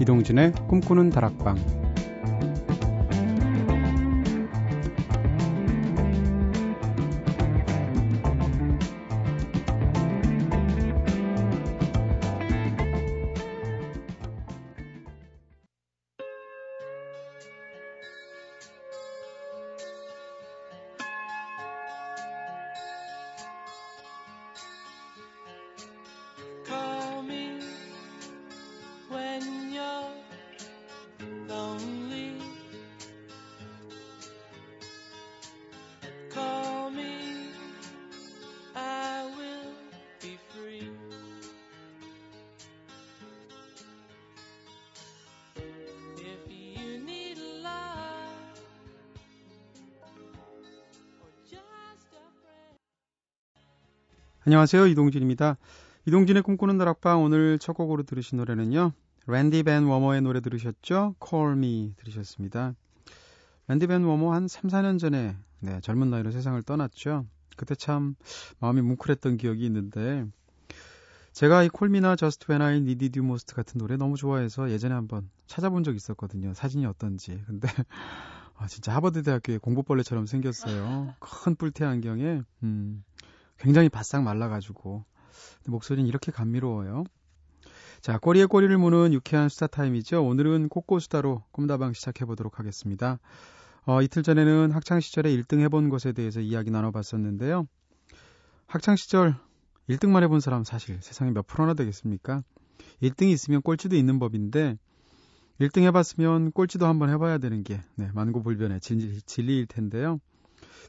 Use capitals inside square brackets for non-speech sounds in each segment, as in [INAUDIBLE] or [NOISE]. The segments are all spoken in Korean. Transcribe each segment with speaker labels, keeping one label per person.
Speaker 1: 이동진의 꿈꾸는 다락방 안녕하세요. 이동진입니다. 이동진의 꿈꾸는 다락방 오늘 첫 곡으로 들으신 노래는요. 랜디 밴 워머의 노래 들으셨죠? Call Me 들으셨습니다. 랜디 밴 워머 한 3, 4년 전에 네, 젊은 나이로 세상을 떠났죠. 그때 참 마음이 뭉클했던 기억이 있는데 제가 이 Call Me나 Just When I Needed You Most 같은 노래 너무 좋아해서 예전에 한번 찾아본 적 있었거든요. 사진이 어떤지. 근데 [LAUGHS] 아, 진짜 하버드 대학교에 공부벌레처럼 생겼어요. [LAUGHS] 큰 뿔테 안경에 음. 굉장히 바싹 말라가지고 목소리는 이렇게 감미로워요. 자, 꼬리에 꼬리를 무는 유쾌한 수다 타임이죠. 오늘은 꽃꽃수다로 꿈다방 시작해 보도록 하겠습니다. 어, 이틀 전에는 학창 시절에 1등 해본 것에 대해서 이야기 나눠봤었는데요. 학창 시절 1등만 해본 사람 사실 세상에 몇 프로나 되겠습니까? 1등이 있으면 꼴찌도 있는 법인데 1등 해봤으면 꼴찌도 한번 해봐야 되는 게 네, 만고불변의 진리, 진리일 텐데요.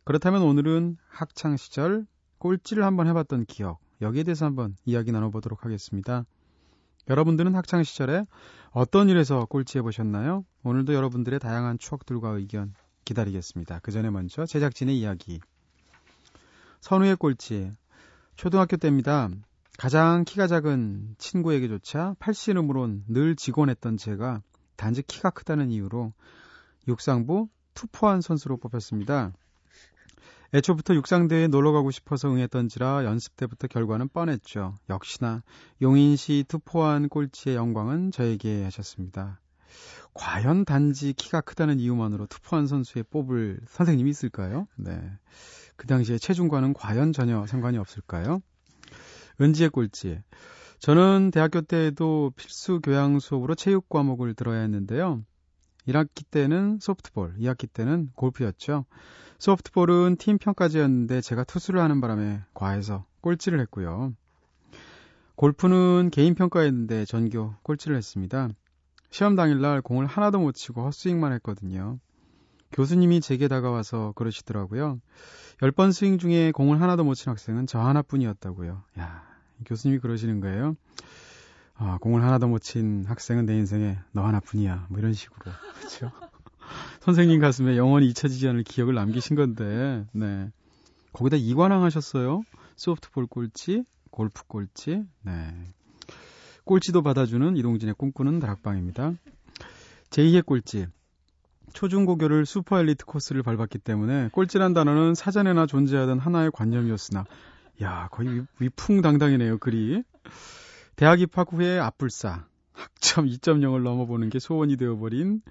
Speaker 1: 그렇다면 오늘은 학창 시절 꼴찌를 한번 해봤던 기억, 여기에 대해서 한번 이야기 나눠보도록 하겠습니다. 여러분들은 학창 시절에 어떤 일에서 꼴찌 해 보셨나요? 오늘도 여러분들의 다양한 추억들과 의견 기다리겠습니다. 그 전에 먼저 제작진의 이야기. 선우의 꼴찌. 초등학교 때입니다. 가장 키가 작은 친구에게조차 팔씨름으론 늘 지곤 했던 제가 단지 키가 크다는 이유로 육상부 투포한 선수로 뽑혔습니다. 애초부터 육상대회에 놀러 가고 싶어서 응했던지라 연습 때부터 결과는 뻔했죠. 역시나 용인시 투포한 꼴찌의 영광은 저에게 하셨습니다. 과연 단지 키가 크다는 이유만으로 투포한 선수에 뽑을 선생님이 있을까요? 네. 그 당시에 체중과는 과연 전혀 상관이 없을까요? 은지의 꼴찌. 저는 대학교 때에도 필수 교양 수업으로 체육 과목을 들어야 했는데요. 1학기 때는 소프트볼, 2학기 때는 골프였죠. 소프트볼은 팀 평가제였는데 제가 투수를 하는 바람에 과해서 꼴찌를 했고요. 골프는 개인 평가였는데 전교 꼴찌를 했습니다. 시험 당일날 공을 하나도 못 치고 헛스윙만 했거든요. 교수님이 제게 다가와서 그러시더라고요. 10번 스윙 중에 공을 하나도 못 친 학생은 저 하나뿐이었다고요. 야, 교수님이 그러시는 거예요. 아, 공을 하나도 못 친 학생은 내 인생에 너 하나뿐이야. 뭐 이런 식으로. 그렇죠? [LAUGHS] 선생님 가슴에 영원히 잊혀지지 않을 기억을 남기신 건데, 네. 거기다 이관왕 하셨어요. 소프트볼 꼴찌, 골프 꼴찌, 네. 꼴찌도 받아주는 이동진의 꿈꾸는 다락방입니다. 제2의 꼴찌. 초중고교를 슈퍼 엘리트 코스를 밟았기 때문에 꼴찌란 단어는 사전에나 존재하던 하나의 관념이었으나, 야, 거의 위풍당당이네요, 글이. 대학 입학 후에 앞불사, 학점 2.0을 넘어보는 게 소원이 되어버린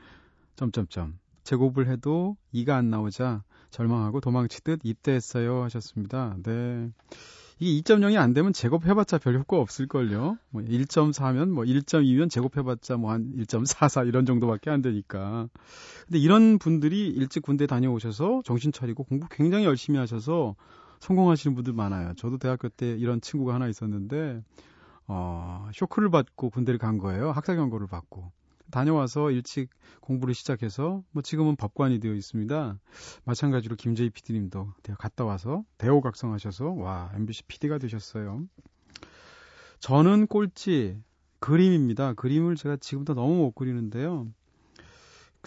Speaker 1: 점점점. 제곱을 해도 2가 안 나오자 절망하고 도망치듯 입대했어요 하셨습니다. 네. 이게 2.0이 안 되면 제곱해봤자 별 효과 없을걸요. 뭐 1.4면 뭐 1.2면 제곱해봤자 뭐 한 1.44 이런 정도밖에 안 되니까. 근데 이런 분들이 일찍 군대 다녀오셔서 정신 차리고 공부 굉장히 열심히 하셔서 성공하시는 분들 많아요. 저도 대학교 때 이런 친구가 하나 있었는데 어, 쇼크를 받고 군대를 간 거예요. 학사 경고를 받고. 다녀와서 일찍 공부를 시작해서 뭐 지금은 법관이 되어 있습니다. 마찬가지로 김재희 PD님도 갔다 와서 대호각성하셔서 와 MBC PD가 되셨어요. 저는 꼴찌 그림입니다. 그림을 제가 지금도 너무 못 그리는데요.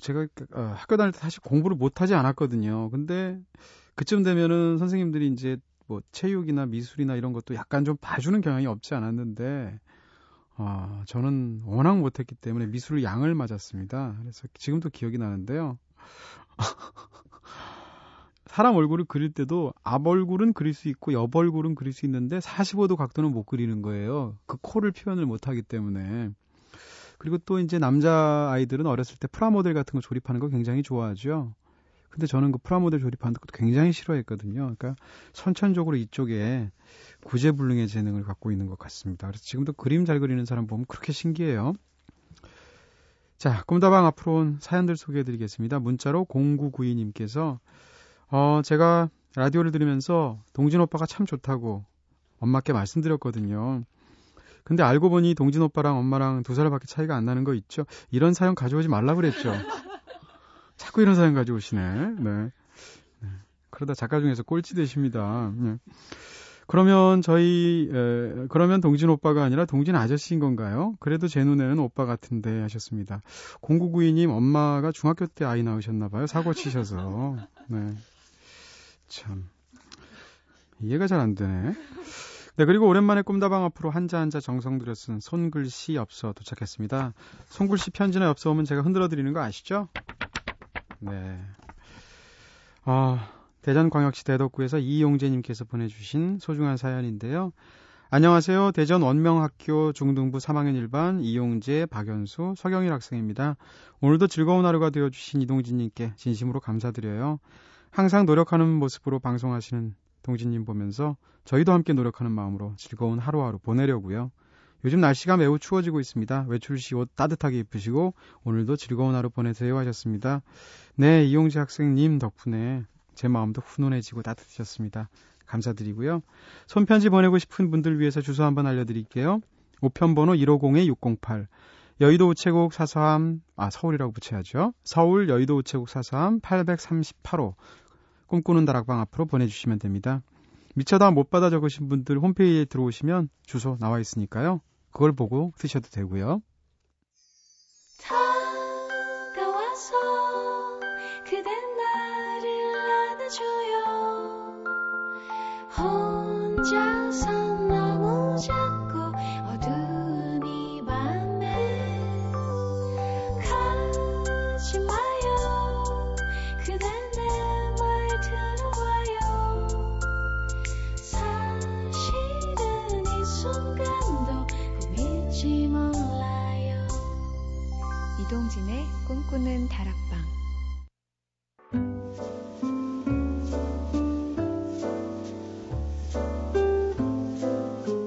Speaker 1: 제가 어, 학교 다닐 때 사실 공부를 못하지 않았거든요. 근데 그쯤 되면은 선생님들이 이제 뭐 체육이나 미술이나 이런 것도 약간 좀 봐주는 경향이 없지 않았는데 아, 저는 워낙 못했기 때문에 미술 양을 맞았습니다. 그래서 지금도 기억이 나는데요. [LAUGHS] 사람 얼굴을 그릴 때도 앞 얼굴은 그릴 수 있고 옆 얼굴은 그릴 수 있는데 45도 각도는 못 그리는 거예요. 그 코를 표현을 못 하기 때문에. 그리고 또 이제 남자 아이들은 어렸을 때 프라모델 같은 거 조립하는 거 굉장히 좋아하죠. 근데 저는 그 프라모델 조립하는 것도 굉장히 싫어했거든요. 그러니까 선천적으로 이쪽에 구제불능의 재능을 갖고 있는 것 같습니다. 그래서 지금도 그림 잘 그리는 사람 보면 그렇게 신기해요. 자, 꿈다방 앞으로 온 사연들 소개해 드리겠습니다. 문자로 0992님께서 어, 제가 라디오를 들으면서 동진 오빠가 참 좋다고 엄마께 말씀드렸거든요. 근데 알고 보니 동진 오빠랑 엄마랑 두 살밖에 차이가 안 나는 거 있죠? 이런 사연 가져오지 말라 그랬죠. 자꾸 이런 사연 가져오시네. 네. 네. 그러다 작가 중에서 꼴찌 되십니다. 네. 그러면 저희 에, 그러면 동진 오빠가 아니라 동진 아저씨인 건가요? 그래도 제 눈에는 오빠 같은데 하셨습니다. 0992님 엄마가 중학교 때 아이 낳으셨나 봐요. 사고 치셔서. 네. 참 이해가 잘 안 되네. 네, 그리고 오랜만에 꿈다방 앞으로 한자 한자 정성 들여 쓴 손글씨 엽서 도착했습니다. 손글씨 편지나 엽서 오면 제가 흔들어 드리는 거 아시죠? 네. 아, 대전광역시 대덕구에서 이용재님께서 보내주신 소중한 사연인데요. 안녕하세요. 대전 원명학교 중등부 3학년 1반 이용재, 박연수, 서경일 학생입니다. 오늘도 즐거운 하루가 되어주신 이동진님께 진심으로 감사드려요. 항상 노력하는 모습으로 방송하시는 동진님 보면서 저희도 함께 노력하는 마음으로 즐거운 하루하루 보내려고요. 요즘 날씨가 매우 추워지고 있습니다. 외출 시 옷 따뜻하게 입으시고 오늘도 즐거운 하루 보내세요 하셨습니다. 네, 이용재 학생님 덕분에 제 마음도 훈훈해지고 따뜻해졌습니다. 감사드리고요. 손편지 보내고 싶은 분들 위해서 주소 한번 알려드릴게요. 우편번호 150-608 여의도 우체국 사서함 아 서울이라고 붙여야죠. 서울 여의도 우체국 사서함 838호 꿈꾸는 다락방 앞으로 보내주시면 됩니다. 미처 다 못 받아 적으신 분들 홈페이지에 들어오시면 주소 나와 있으니까요. 그걸 보고 쓰셔도 되고요.
Speaker 2: 이동진의 꿈꾸는 다락방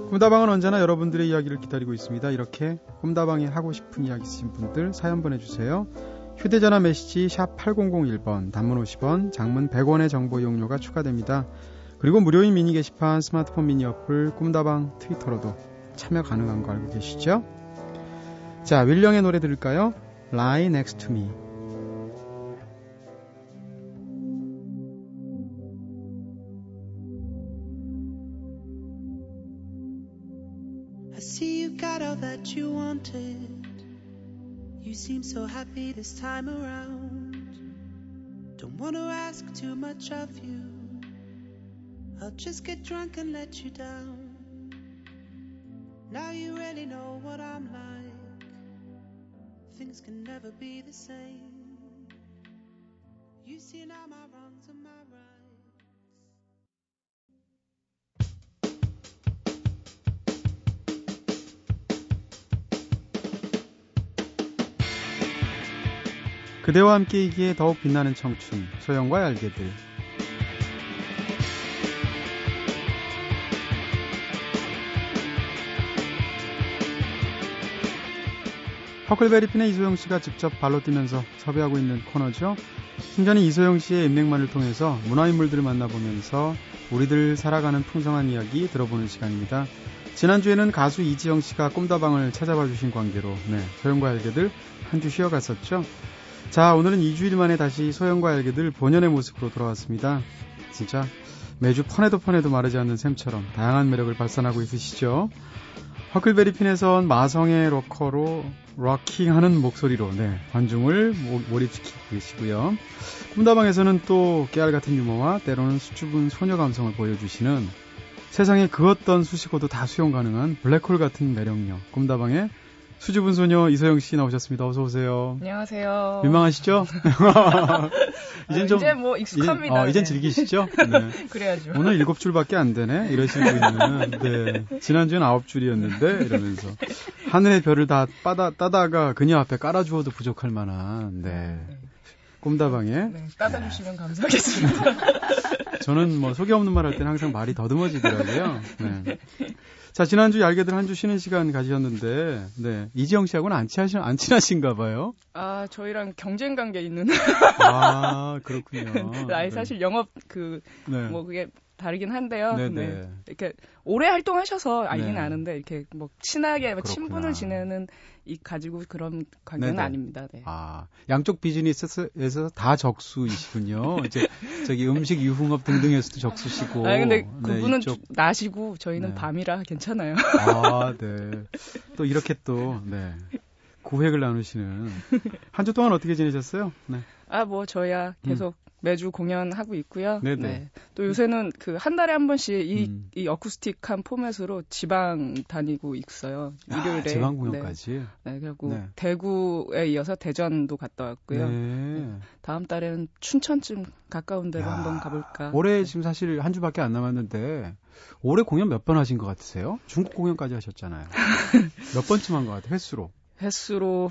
Speaker 1: 꿈다방은 언제나 여러분들의 이야기를 기다리고 있습니다. 이렇게 꿈다방에 하고 싶은 이야기 있으신 분들 사연 보내주세요. 휴대전화 메시지 샵 8001번, 단문 50원, 장문 100원의 정보 이용료가 추가됩니다. 그리고 무료인 미니 게시판, 스마트폰 미니 어플, 꿈다방 트위터로도 참여 가능한 거 알고 계시죠? 자, 윌령의 노래 들을까요? Lie Next to Me.
Speaker 3: I see you got all that you wanted. You seem so happy this time around. Don't want to ask too much of you. I'll just get drunk and let you down. Now you really know what I'm like. Things can never be the same. You see now my wrongs and my rights.
Speaker 1: 그대와 함께이기에 더욱 빛나는 청춘, 소영과 알게들. 허클베리핀의 이소영 씨가 직접 발로 뛰면서 섭외하고 있는 코너죠. 순전히 이소영 씨의 인맥만을 통해서 문화인물들을 만나보면서 우리들 살아가는 풍성한 이야기 들어보는 시간입니다. 지난주에는 가수 이지영 씨가 꿈다방을 찾아봐 주신 관계로 네, 소영과 알게들 한 주 쉬어갔었죠. 자, 오늘은 2주일 만에 다시 소영과 알게들 본연의 모습으로 돌아왔습니다. 진짜 매주 펀해도 펀해도 마르지 않는 샘처럼 다양한 매력을 발산하고 있으시죠. 허클베리핀에선 마성의 로커로 럭킹하는 목소리로 네, 관중을 몰입시키고 계시고요. 꿈다방에서는 또 깨알 같은 유머와 때로는 수줍은 소녀 감성을 보여주시는 세상에 그 어떤 수식어도 다 수용 가능한 블랙홀 같은 매력력 꿈다방의 수줍은 소녀 이소영 씨 나오셨습니다. 어서 오세요.
Speaker 4: 안녕하세요.
Speaker 1: 민망하시죠? [LAUGHS] [LAUGHS]
Speaker 4: 이젠 아, 좀 이제 뭐 익숙합니다.
Speaker 1: 이젠, 어, 이젠 즐기시죠? [LAUGHS]
Speaker 4: 네. 그래야죠.
Speaker 1: 오늘 일곱 줄밖에 안 되네. 이러시고 있는. 네. 지난주엔 아홉 줄이었는데 이러면서 하늘의 별을 다 빠다, 따다가 그녀 앞에 깔아주어도 부족할 만한, 네. 꿈다방에. 네,
Speaker 4: 따다주시면 감사하겠습니다.
Speaker 1: 저는 뭐 소개 없는 말 할 때는 항상 말이 더듬어지더라고요. 네. 자, 지난주 얄개들 한 주 쉬는 시간 가지셨는데, 네. 이지영 씨하고는 안, 친하신, 안 친하신가 봐요?
Speaker 4: 아, 저희랑 경쟁 관계 있는.
Speaker 1: 아, [LAUGHS] 그렇군요.
Speaker 4: 아니, 사실 영업 그, 네. 뭐 그게 다르긴 한데요. 네네. 네. 이렇게 오래 활동하셔서 네. 아는데 이렇게 뭐 친하게 뭐 친분을 지내는 이 가지고 그런 관계는 네네. 아닙니다. 네.
Speaker 1: 아 양쪽 비즈니스에서 다 적수이시군요. [LAUGHS] 이제 저기 음식 유흥업 등등에서도 적수시고.
Speaker 4: 아 근데 네, 그분은 이쪽... 나시고 저희는 네. 밤이라 괜찮아요.
Speaker 1: 아 네. 또 이렇게 또 네. 구획을 나누시는 한 주 동안 어떻게 지내셨어요? 네.
Speaker 4: 아뭐 저야 계속 음. 매주 공연하고 있고요. 네네. 네. 또 요새는 그 한 달에 한 번씩 이, 음. 이 어쿠스틱한 포맷으로 지방 다니고 있어요. 아, 일요일에. 아,
Speaker 1: 지방 공연까지?
Speaker 4: 네. 네 그리고 네. 대구에 이어서 대전도 갔다 왔고요. 네. 네. 다음 달에는 춘천쯤 가까운 데로 야, 한번 가볼까.
Speaker 1: 올해 지금 사실 한 주밖에 안 남았는데 올해 공연 몇 번 하신 것 같으세요? 중국 공연까지 하셨잖아요. [LAUGHS] 몇 번쯤 한 것 같아요, 횟수로?
Speaker 4: 횟수로.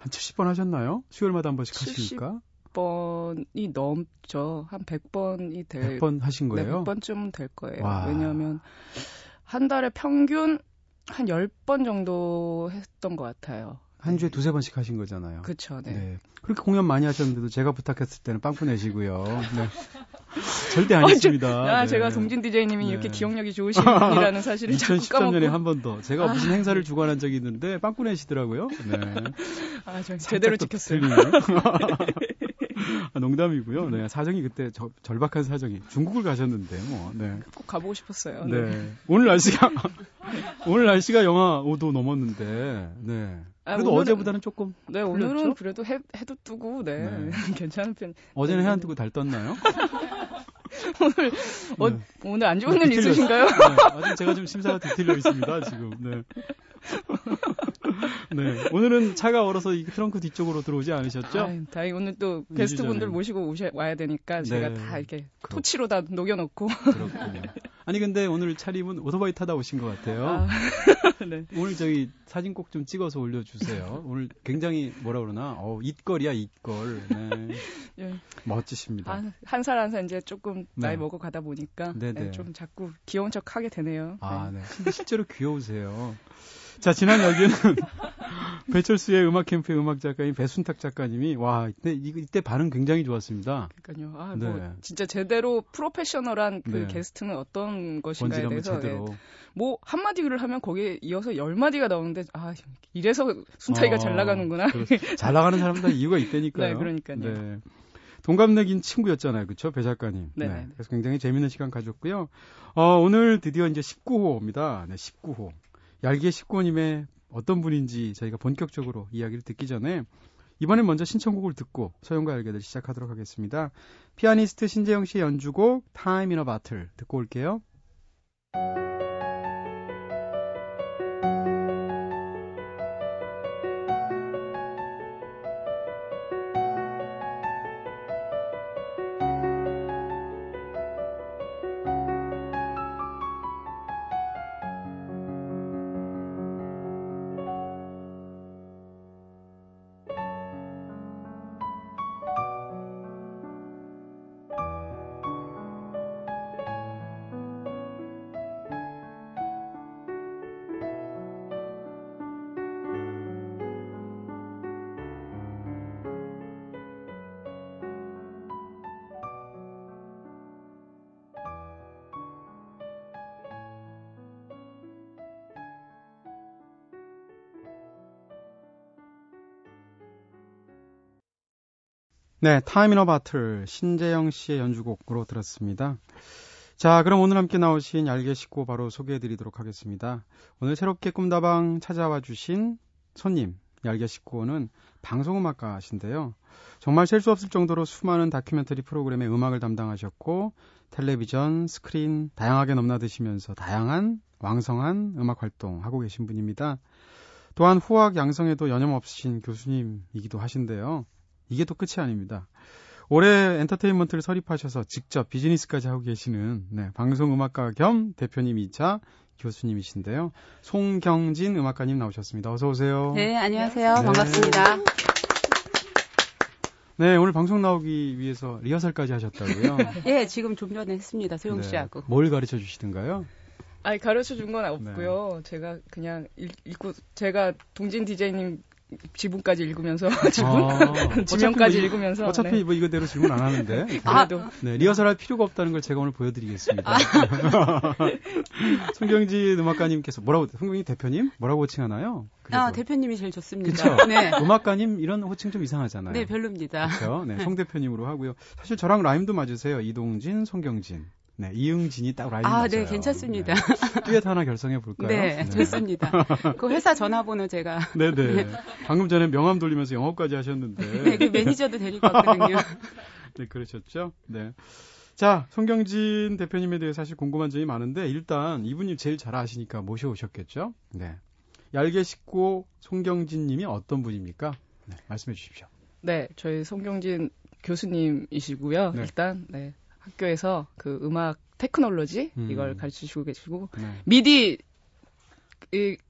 Speaker 1: 한 70번 하셨나요? 수요일마다 한 번씩 70... 하시니까?
Speaker 4: 100번이 넘죠. 한 100번이 될
Speaker 1: 100번 하신 네, 거예요?
Speaker 4: 네, 100번쯤은 될 거예요. 와. 왜냐하면 한 달에 평균 한 10번 정도 했던 것 같아요.
Speaker 1: 한 주에 두세 번씩 하신 거잖아요.
Speaker 4: 그렇죠. 네. 네.
Speaker 1: 그렇게 공연 많이 하셨는데도 제가 부탁했을 때는 빵꾸 내시고요. 네. 절대 아니었습니다. 어,
Speaker 4: 아, 네. 제가 동진 디제이님이 네. 이렇게 기억력이 좋으신 분이라는 [LAUGHS] 사실을 2013년에
Speaker 1: 한 번 더. 제가 무슨 아. 행사를 주관한 적이 있는데 빵꾸 내시더라고요. 네. [LAUGHS]
Speaker 4: 아, 저 제대로 지켰어요. [LAUGHS]
Speaker 1: 아, 농담이고요. 네, 사정이 그때 저, 절박한 사정이 중국을 가셨는데 뭐. 네.
Speaker 4: 꼭 가보고 싶었어요.
Speaker 1: 네. 네. 오늘 날씨가 [LAUGHS] 오늘 날씨가 영하 5도 넘었는데. 네. 아, 그래도 아, 어제보다는 조금
Speaker 4: 네 오늘은 풀렸죠? 그래도 해, 해도 뜨고 네, 네. [LAUGHS] 괜찮은 편.
Speaker 1: 어제는 해 안 뜨고 달 떴나요? [LAUGHS]
Speaker 4: 오늘 어, 네. 오늘 안 좋은 일 있으신가요? 네,
Speaker 1: 아직 제가 좀 심사가 뒤틀려 있습니다 지금. 네. 네. 오늘은 차가 얼어서 이 트렁크 뒤쪽으로 들어오지 않으셨죠? 아,
Speaker 4: 다행히 오늘 또 게스트분들 모시고 오셔, 와야 되니까 제가 네. 다 이렇게. 토치로 다 녹여놓고. 그렇군요.
Speaker 1: 아니 근데 오늘 차림은 오토바이 타다 오신 것 같아요. 아, [LAUGHS] 네. 오늘 저기 사진 꼭 좀 찍어서 올려주세요. 오늘 굉장히 뭐라 그러나 어 입걸이야 입걸. 네. [LAUGHS] 예. 멋지십니다.
Speaker 4: 아, 한살 한 살 이제 조금 나이 네. 먹어 가다 보니까 네, 좀 자꾸 귀여운 척 하게 되네요.
Speaker 1: 아 네. 실제로 귀여우세요. 자, 지난 여기는 [LAUGHS] [LAUGHS] 배철수의 음악 캠프의 음악 작가인 배순탁 작가님이 와, 이때 이때 반응 굉장히 좋았습니다.
Speaker 4: 그러니까요. 아, 뭐 네. 뭐 진짜 제대로 프로페셔널한 그 네. 게스트는 어떤 것인가에 대해서 네. 뭐 한마디를 하면 거기에 이어서 열 마디가 나오는데 아, 이래서 순차이가 어, 잘 나가는구나. [LAUGHS]
Speaker 1: 잘 나가는 사람들 이유가 있다니까요.
Speaker 4: 네, 그러니까요. 네.
Speaker 1: 동갑내긴 친구였잖아요. 그렇죠? 배 작가님. 네. 네. 그래서 굉장히 재밌는 시간 가졌고요. 어, 오늘 드디어 이제 19호입니다. 네, 19호. 얄개 식구님의 어떤 분인지 저희가 본격적으로 이야기를 듣기 전에 이번엔 먼저 신청곡을 듣고 소영과 알게들 시작하도록 하겠습니다. 피아니스트 신재영 씨의 연주곡 Time in a Battle 듣고 올게요. 네, 타이미너 바틀 신재영 씨의 연주곡으로 들었습니다. 자, 그럼 오늘 함께 나오신 얄개 식구 바로 소개해 드리도록 하겠습니다. 오늘 새롭게 꿈다방 찾아와 주신 손님, 얄개 식구는 방송음악가신데요. 정말 셀 수 없을 정도로 수많은 다큐멘터리 프로그램의 음악을 담당하셨고, 텔레비전, 스크린 다양하게 넘나드시면서 다양한 왕성한 음악 활동하고 계신 분입니다. 또한 후학 양성에도 여념없으신 교수님이기도 하신데요. 이게 또 끝이 아닙니다. 올해 엔터테인먼트를 설립하셔서 직접 비즈니스까지 하고 계시는 네, 방송음악가 겸 대표님이자 교수님이신데요. 송경진 음악가님 나오셨습니다. 어서 오세요.
Speaker 5: 네, 안녕하세요. 네. 반갑습니다.
Speaker 1: 네, 오늘 방송 나오기 위해서 리허설까지 하셨다고요? [LAUGHS]
Speaker 5: 예, 지금 좀 전에 했습니다. 소영 네. 씨하고.
Speaker 1: 뭘 가르쳐 주시던가요?
Speaker 4: 아니 가르쳐 준 건 없고요. 네. 제가 그냥 읽 고 제가 동진 디제이님 지분까지 읽으면서 지분 아, 지명까지 뭐, 읽으면서
Speaker 1: 어차피 네. 뭐 이거대로 질문 안 하는데 [LAUGHS] 그래도 아, 네 리허설 할 필요가 없다는 걸 제가 오늘 보여드리겠습니다. 아. [LAUGHS] 송경진 음악가님께서 뭐라고 송경진 대표님 뭐라고 칭하나요?
Speaker 5: 그래도. 아 대표님이 제일 좋습니다.
Speaker 1: 그렇죠. [LAUGHS] 네. 음악가님 이런 호칭 좀 이상하잖아요.
Speaker 5: 네 별로입니다.
Speaker 1: 그렇죠. 네, 송 대표님으로 하고요. 사실 저랑 라임도 맞으세요. 이동진, 송경진. 네, 이응진이 딱 라인 아,
Speaker 5: 네, 괜찮습니다.
Speaker 1: 네. 듀엣 하나 결성해 볼까요?
Speaker 5: 네, 네, 좋습니다. 그 회사 전화번호 제가
Speaker 1: 네, 네. 방금 전에 명함 돌리면서 영업까지 하셨는데
Speaker 5: 네, 그 매니저도 데리고 왔거든요. [LAUGHS]
Speaker 1: 네, 그러셨죠? 네. 자, 송경진 대표님에 대해 사실 궁금한 점이 많은데 일단 이분이 제일 잘 아시니까 모셔오셨겠죠? 네. 얄개 식구 송경진 님이 어떤 분입니까? 네, 말씀해 주십시오.
Speaker 4: 네, 저희 송경진 교수님이시고요. 네. 일단 네. 학교에서 그 음악 테크놀로지 음. 이걸 가르치시고 계시고 네. 미디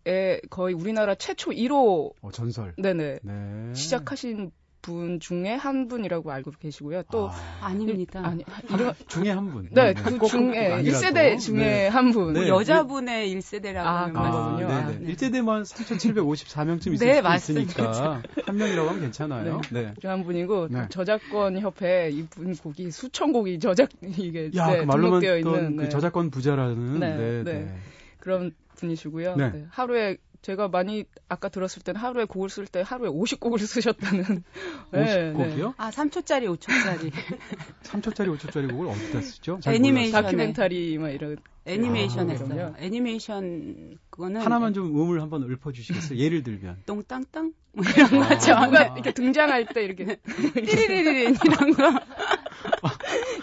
Speaker 4: 에 거의 우리나라 최초 1호
Speaker 1: 어, 전설.
Speaker 4: 네네. 네. 시작하신 분 중에 한 분이라고 알고 계시고요. 또
Speaker 5: 아, 닙니다
Speaker 4: 아니
Speaker 1: 이런 중에 한 분.
Speaker 4: 네, 네. 그 중에 1세대 중에 네. 한 분.
Speaker 5: 네. 여자분의 1세대라고 아,
Speaker 4: 하는 거거든요.
Speaker 1: 아, 네, 네. 1세대만 3,754명쯤 있을 네, 수 있으니까 한 명이라고 하면 괜찮아요. 네.
Speaker 4: 네. 한 분이고 저작권 협회 이분 곡이 수천 곡이 저작 이게
Speaker 1: 야, 네, 그 말로만 되어 있는 그 저작권 부자라는 네, 네,
Speaker 4: 그런 분이시고요. 하루에 제가 많이 아까 들었을 때는 하루에 곡을 쓸 때 하루에 50곡을 [LAUGHS] 쓰셨다는.
Speaker 1: 50곡이요? 네.
Speaker 5: 아, 3초짜리, 5초짜리.
Speaker 1: 3초짜리, [LAUGHS] 5초짜리 곡을 어디다 쓰죠?
Speaker 4: 애니메이션. 다큐멘터리, 막 이런.
Speaker 5: 애니메이션 아, 했어요. 애니메이션, 그거는.
Speaker 1: 하나만 좀 음을 한번 읊어 주시겠어요? 예를 들면.
Speaker 5: 똥땅땅? [LAUGHS] 뭐 이런 아, 거죠.
Speaker 4: 아, 이렇게 등장할 때 이렇게.
Speaker 5: 띠리리리리 이런 거.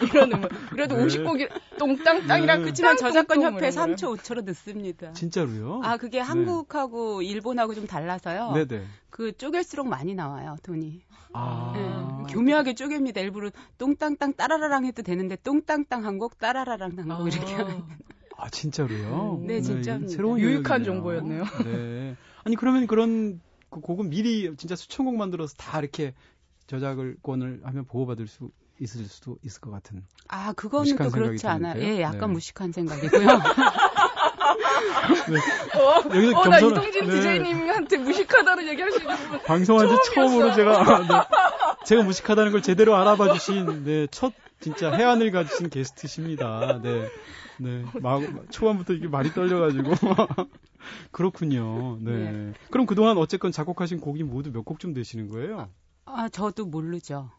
Speaker 5: [LAUGHS]
Speaker 4: 이런 음을. 그래도 네. 50곡이 똥땅땅이랑 네.
Speaker 5: 그치만 저작권 협회 3초 5초로 듣습니다.
Speaker 1: 진짜로요?
Speaker 5: 아 그게 네. 한국하고 일본하고 좀 달라서요. 네네. 그 쪼갤수록 많이 나와요 돈이. 아. 네. 교묘하게 쪼갭니다. 일부러 똥땅땅 따라라랑 해도 되는데 똥땅땅 한 곡 따라라랑 한곡 아. 이렇게 하면.
Speaker 1: 아 진짜로요?
Speaker 5: 네, 네 진짜
Speaker 4: 새로운 유익한 정보였네요.
Speaker 1: 네. 아니 그러면 그런 그 곡은 미리 진짜 수천 곡 만들어서 다 이렇게 저작권을 하면 보호받을 수 있을 수도 있을 것 같은.
Speaker 5: 아, 그거는 또 그렇지 않아요. 예, 약간 네. 무식한 생각이고요.
Speaker 4: 네. 어, 여기서 어, 나 이동진 네. 디제이님한테 무식하다는 얘기하시는 분.
Speaker 1: 방송한 지 처음으로 제가, 아, 네. 제가 무식하다는 걸 제대로 알아봐 주신, 네, 첫, 진짜 해안을 가지신 게스트십니다. 네. 네. 막, 초반부터 이게 말이 떨려가지고. [LAUGHS] 그렇군요. 네. 네. 그럼 그동안 어쨌건 작곡하신 곡이 모두 몇 곡쯤 되시는 거예요?
Speaker 5: 아, 저도 모르죠.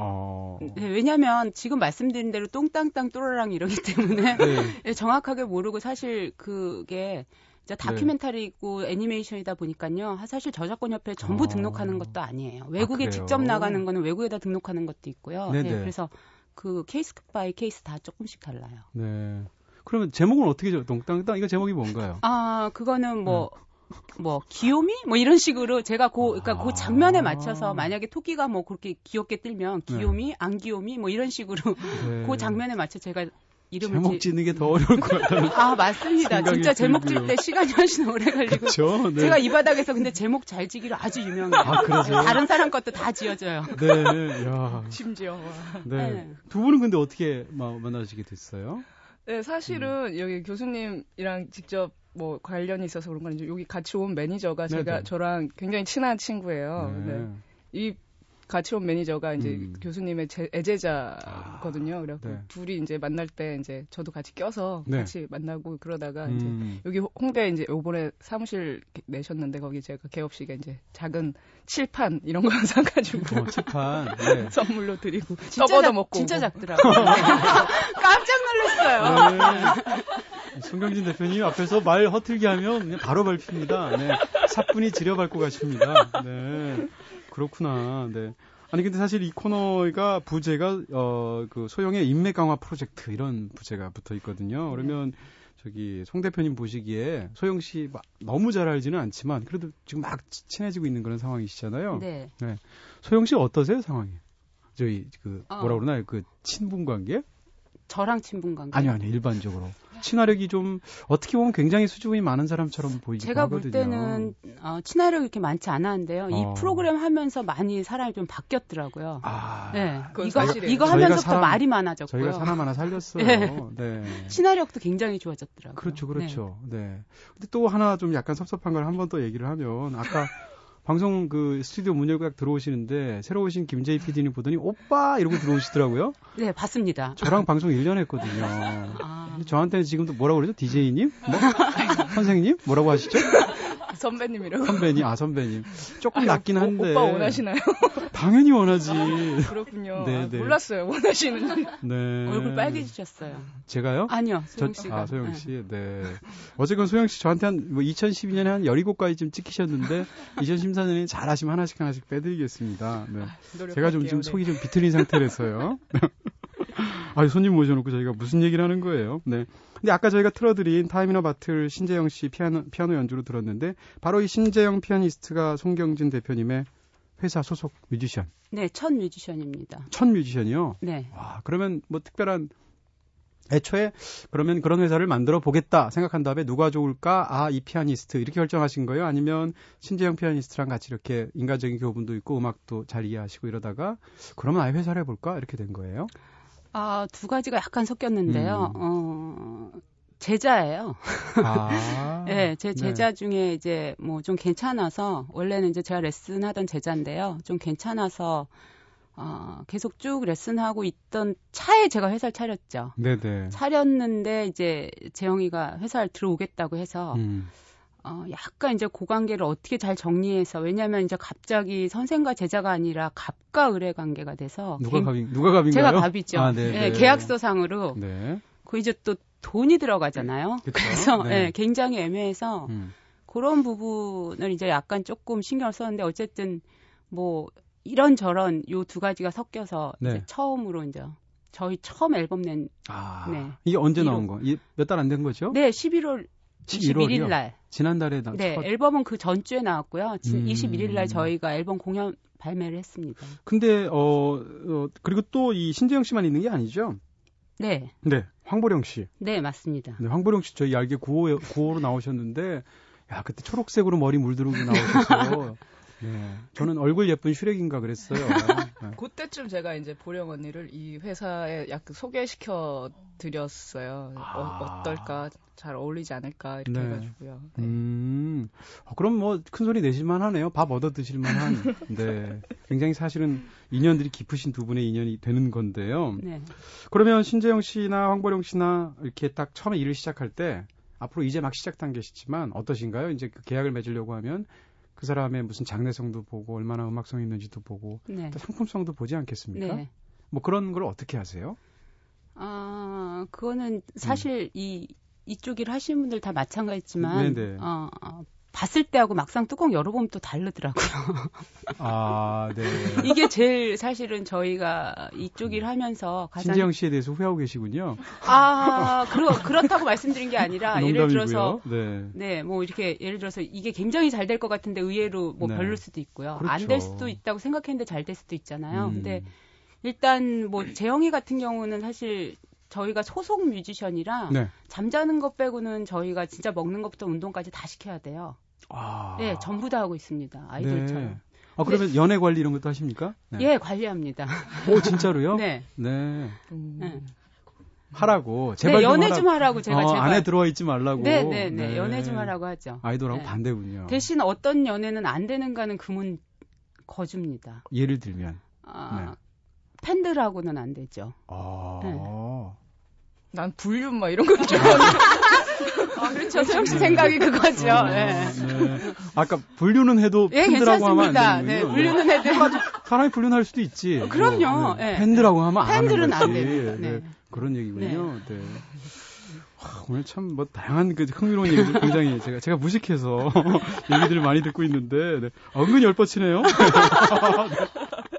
Speaker 5: 어... 네, 왜냐하면 지금 말씀드린 대로 똥땅땅 또라랑 이러기 때문에 네. 네. [LAUGHS] 정확하게 모르고 사실 그게 진 다큐멘터리고 네. 애니메이션이다 보니까요. 사실 저작권 협회에 전부 어... 등록하는 것도 아니에요. 외국에 아, 직접 나가는 거는 외국에다 등록하는 것도 있고요. 네, 그래서 그 case by case 다 조금씩 달라요.
Speaker 1: 네. 그러면 제목은 어떻게 죠? 똥땅땅 이거 제목이 뭔가요?
Speaker 5: 아 그거는 뭐 음. 뭐 귀요미 뭐 이런 식으로 제가 고 그러니까 그 장면에 맞춰서 만약에 토끼가 뭐 그렇게 귀엽게 뜨면 귀요미 네. 안 귀요미 뭐 이런 식으로 네. 그 장면에 맞춰 제가 이름을
Speaker 1: 제목 짓는 게 더 어려울 것 같아요. [LAUGHS]
Speaker 5: 아 맞습니다. 진짜 제목 질 때 시간이 훨씬 오래 걸리고. 그쵸? 네. 제가 이 바닥에서 근데 제목 잘 지기로 아주 유명해요. 아 그러세요? 다른 사람 것도 다 지어져요.
Speaker 1: 네, 야.
Speaker 4: 심지어.
Speaker 1: 네. 네. 두 분은 근데 어떻게 만나시게 됐어요?
Speaker 4: 네, 사실은 음. 여기 교수님이랑 직접 뭐 관련이 있어서 그런 건지 여기 같이 온 매니저가 제가 네네. 저랑 굉장히 친한 친구예요. 네. 네. 이 같이 온 매니저가 이제 음. 교수님의 제, 애제자거든요. 아, 그래서 네. 둘이 이제 만날 때 이제 저도 같이 껴서 네. 같이 만나고 그러다가 음. 이제 여기 홍대 이제 요번에 사무실 내셨는데 거기 제가 개업식에 이제 작은 칠판 이런 거 [LAUGHS] 사가지고
Speaker 1: 어, 칠판 [LAUGHS] 네.
Speaker 4: 선물로 드리고 진짜 먹고
Speaker 5: 진짜 작더라고요. [LAUGHS] 깜짝 놀랐어요.
Speaker 1: 네. 송경진 대표님 앞에서 말 허틀게 하면 바로 밟힙니다. 네. 사뿐히 지려밟고 가십니다. 네. 그렇구나. 네. 아니 근데 사실 이 코너가 부제가 어 그 소영의 인맥 강화 프로젝트 이런 부제가 붙어 있거든요. 그러면 저기 송 대표님 보시기에 소영 씨 너무 잘 알지는 않지만 그래도 지금 막 친해지고 있는 그런 상황이시잖아요. 네. 네. 소영 씨 어떠세요 상황이? 저희 그 어. 뭐라 그러나 그 친분 관계?
Speaker 5: 저랑 친분 관계?
Speaker 1: 아니요 아니요 일반적으로. 친화력이 좀 어떻게 보면 굉장히 수줍음이 많은 사람처럼 보이기도
Speaker 5: 제가
Speaker 1: 하거든요.
Speaker 5: 제가 볼 때는 어, 친화력이 이렇게 많지 않았는데요. 어. 이 프로그램 하면서 많이 사람이 좀 바뀌었더라고요. 아, 네. 이거 이거 하면서부터 사람, 말이 많아졌고요.
Speaker 1: 저희가 사람 하나 살렸어요. [LAUGHS] 네.
Speaker 5: 네. 친화력도 굉장히 좋아졌더라고요.
Speaker 1: 그렇죠, 그렇죠. 네. 네. 근데 또 하나 좀 약간 섭섭한 걸 한 번 더 얘기를 하면 아까 [LAUGHS] 방송 그 스튜디오 문 열고 딱 들어오시는데 새로 오신 김재희 PD님 보더니 오빠 이러고 들어오시더라고요. [LAUGHS]
Speaker 5: 네, 봤습니다.
Speaker 1: 저랑 방송 1년 했거든요. 아. 저한테는 지금도 뭐라고 그러죠? DJ님? 뭐? [LAUGHS] 선생님? 뭐라고 하시죠?
Speaker 4: 선배님이라고.
Speaker 1: 선배님, 아 선배님. 조금 낮긴 한데.
Speaker 4: 오, 빠 원하시나요? [LAUGHS]
Speaker 1: 당연히 원하지.
Speaker 4: 그렇군요. 네, 아, 네. 몰랐어요. 원하시는지.
Speaker 5: 네. 얼굴 빨개지셨어요.
Speaker 1: 제가요?
Speaker 5: 아니요. 소영 씨가.
Speaker 1: 아, 소영 씨. 네. 네. 어쨌건 소영 씨 저한테 한 뭐 2012년에 한 17가지 좀 찍히셨는데 2014년에 잘하시면 하나씩 하나씩 빼드리겠습니다. 네. 아, 제가 좀 지금 네. 속이 좀 비틀린 상태라서요. [LAUGHS] 아, 손님 모셔놓고 저희가 무슨 얘기를 하는 거예요? 네. 근데 아까 저희가 틀어드린 Time in a Bottle 신재영 씨 피아노, 피아노 연주로 들었는데 바로 이 신재영 피아니스트가 송경진 대표님의 회사 소속 뮤지션.
Speaker 5: 네, 첫 뮤지션입니다.
Speaker 1: 첫 뮤지션이요?
Speaker 5: 네.
Speaker 1: 와, 그러면 뭐 특별한 애초에 그러면 그런 회사를 만들어 보겠다 생각한 다음에 누가 좋을까? 아, 이 피아니스트 이렇게 결정하신 거예요? 아니면 신재영 피아니스트랑 같이 이렇게 인간적인 교분도 있고 음악도 잘 이해하시고 이러다가 그러면 아예 회사를 해볼까? 이렇게 된 거예요?
Speaker 5: 아, 두 가지가 약간 섞였는데요. 음. 어, 제자예요. 아, [LAUGHS] 네, 제 네. 제자 네. 중에 이제 뭐 좀 괜찮아서 원래는 이제 제가 레슨하던 제자인데요. 좀 괜찮아서 어, 계속 쭉 레슨하고 있던 차에 제가 회사를 차렸죠. 네네. 차렸는데 이제 재영이가 회사를 들어오겠다고 해서 음. 어, 약간 이제 고관계를 어떻게 잘 정리해서 왜냐하면 이제 갑자기 선생과 제자가 아니라 갑과 을의 관계가 돼서
Speaker 1: 누가 갑인 누가 갑인가요?
Speaker 5: 제가 갑이죠. 아, 네, 네, 계약서상으로 네. 그 이제 또 돈이 들어가잖아요. 그쵸? 그래서 네. 네, 굉장히 애매해서 음. 그런 부분을 이제 약간 조금 신경을 썼는데 어쨌든 뭐 이런 저런 요 두 가지가 섞여서 네. 이제 처음으로 이제 저희 처음 앨범 낸
Speaker 1: 아, 네. 이게 언제 나온 거? 몇 달 안 된 거죠?
Speaker 5: 네, 11월 21일 날.
Speaker 1: 지난달에 나
Speaker 5: 네, 첫... 앨범은 그 전주에 나왔고요. 음. 21일 날 저희가 앨범 공연 발매를 했습니다.
Speaker 1: 근데 어, 어 그리고 또 이 신재영 씨만 있는 게 아니죠?
Speaker 5: 네.
Speaker 1: 네. 황보령 씨.
Speaker 5: 네, 맞습니다.
Speaker 1: 네, 황보령 씨 저희 알게 9호 9호로 나오셨는데 야, 그때 초록색으로 머리 물들고 나오셔서 [LAUGHS] 네. 저는 얼굴 예쁜 슈렉인가 그랬어요. 네. [LAUGHS]
Speaker 4: 그때쯤 제가 이제 보령 언니를 이 회사에 약간 소개시켜 드렸어요. 아. 어, 떨까잘 어울리지 않을까 이렇게 네. 해가지고요. 네. 음,
Speaker 1: 어, 그럼 뭐 큰 소리 내실만 하네요. 밥 얻어 드실만한. [LAUGHS] 네. 굉장히 사실은 인연들이 깊으신 두 분의 인연이 되는 건데요. 네. 그러면 신재영 씨나 황보령 씨나 이렇게 딱 처음에 일을 시작할 때 앞으로 이제 막 시작 단계시지만 어떠신가요? 이제 그 계약을 맺으려고 하면 그 사람의 무슨 장래성도 보고 얼마나 음악성이 있는지도 보고 네. 또 상품성도 보지 않겠습니까? 네. 뭐 그런 걸 어떻게 하세요?
Speaker 5: 아, 그거는 사실 음. 이 이쪽 일 하시는 분들 다 마찬가지지만 네네. 어, 어, 봤을 때하고 막상 뚜껑 열어보면 또 다르더라고요. 아, 네. [LAUGHS] 이게 제일 사실은 저희가 이쪽 일 하면서
Speaker 1: 가장 신재영 씨에 대해서 후회하고 계시군요.
Speaker 5: 아, 그러, 그렇다고 말씀드린 게 아니라 예를 들어서 네. 네, 뭐 이렇게 예를 들어서 이게 굉장히 잘 될 것 같은데 의외로 뭐 네. 별로일 수도 있고요. 그렇죠. 안될 수도 있다고 생각했는데 잘 될 수도 있잖아요. 음. 근데 일단 뭐 재영이 같은 경우는 사실 저희가 소속 뮤지션이라 네. 잠자는 것 빼고는 저희가 진짜 먹는 것부터 운동까지 다 시켜야 돼요. 아. 네, 전부 다 하고 있습니다. 아이돌처럼. 네.
Speaker 1: 아, 그러면 연애 관리 이런 것도 하십니까?
Speaker 5: 네. 예, 관리합니다.
Speaker 1: 오, 진짜로요? [LAUGHS]
Speaker 5: 네.
Speaker 1: 네. 음. 하라고 제발
Speaker 5: 네, 연애 좀, 하라. 고 제가
Speaker 1: 어,
Speaker 5: 제발.
Speaker 1: 안에 들어와 있지 말라고.
Speaker 5: 네, 네, 네, 연애 좀 하라고 하죠.
Speaker 1: 아이돌하고 네. 반대군요.
Speaker 5: 대신 어떤 연애는 안 되는가는 금은 거줍니다.
Speaker 1: 예를 들면 아,
Speaker 5: 네. 팬들하고는 안 되죠.
Speaker 4: 아. 네. 난 불륜 막 이런 거줄 [LAUGHS]
Speaker 5: 아, 그렇죠. 소영 씨 생각이 그거죠. 어, 네. 네.
Speaker 1: 아까 불륜은 해도 예, 팬들하고 하면 안 되는군요.
Speaker 5: 네, 불륜은 해도
Speaker 1: 사람이 불륜할 수도 있지.
Speaker 5: 어, 그럼요.
Speaker 1: 뭐, 네. 팬들하고 하면 안
Speaker 5: 팬들은
Speaker 1: 안
Speaker 5: 돼요.
Speaker 1: 네. 네. 그런 얘기군요. 네. 네. 와, 오늘 참 뭐 다양한 그 흥미로운 얘기들 굉장히 제가 제가 무식해서 [LAUGHS] 얘기들을 많이 듣고 있는데 네. 은근히 열뻗치네요. [LAUGHS]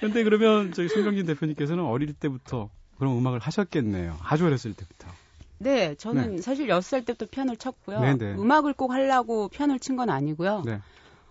Speaker 1: 근데 그러면 저희 송경진 대표님께서는 어릴 때부터 그런 음악을 하셨겠네요. 아주 어렸을 때부터.
Speaker 5: 네, 저는 네. 사실 6살 때부터 피아노를 쳤고요. 네네. 네. 음악을 꼭 하려고 피아노를 친 건 아니고요. 네.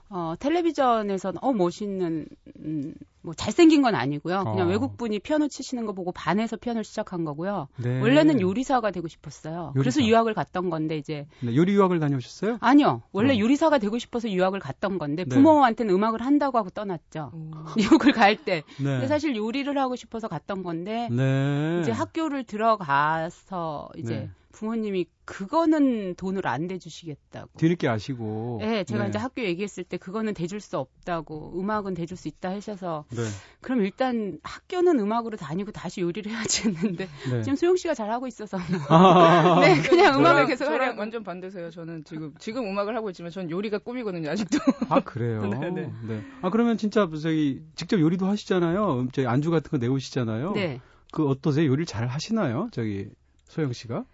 Speaker 5: 어, 텔레비전에서는 어 멋있는 음, 뭐 잘생긴 건 아니고요. 그냥 어. 외국 분이 피아노 치시는 거 보고 반해서 피아노를 시작한 거고요. 네. 원래는 요리사가 되고 싶었어요. 요리사. 그래서 유학을 갔던 건데 이제
Speaker 1: 네, 요리 유학을 다녀오셨어요?
Speaker 5: 아니요. 원래 어. 요리사가 되고 싶어서 유학을 갔던 건데 네. 부모한테는 음악을 한다고 하고 떠났죠. 오. [LAUGHS] 뉴욕을 갈 때. 네. 근데 사실 요리를 하고 싶어서 갔던 건데 네. 이제 학교를 들어가서 이제 네. 부모님이 그거는 돈을 안 대주시겠다고.
Speaker 1: 뒤늦게 아시고.
Speaker 5: 네, 제가 네. 이제 학교 얘기했을 때 그거는 대줄 수 없다고, 음악은 대줄 수 있다 하셔서. 네. 그럼 일단 학교는 음악으로 다니고 다시 요리를 해야지 했는데 [LAUGHS] 네. 지금 소영 씨가 잘 하고 있어서. 아~ [LAUGHS] 네, 그냥 음악을 계속 하려.
Speaker 4: 완전 반대세요. 저는 지금 지금 음악을 하고 있지만 전 요리가 꿈이거든요 아직도. [LAUGHS]
Speaker 1: 아 그래요. 네, 네. 네. 아 그러면 진짜 저기 직접 요리도 하시잖아요. 저희 안주 같은 거 내오시잖아요. 네. 그 어떠세요? 요리를 잘 하시나요? 저기 소영 씨가?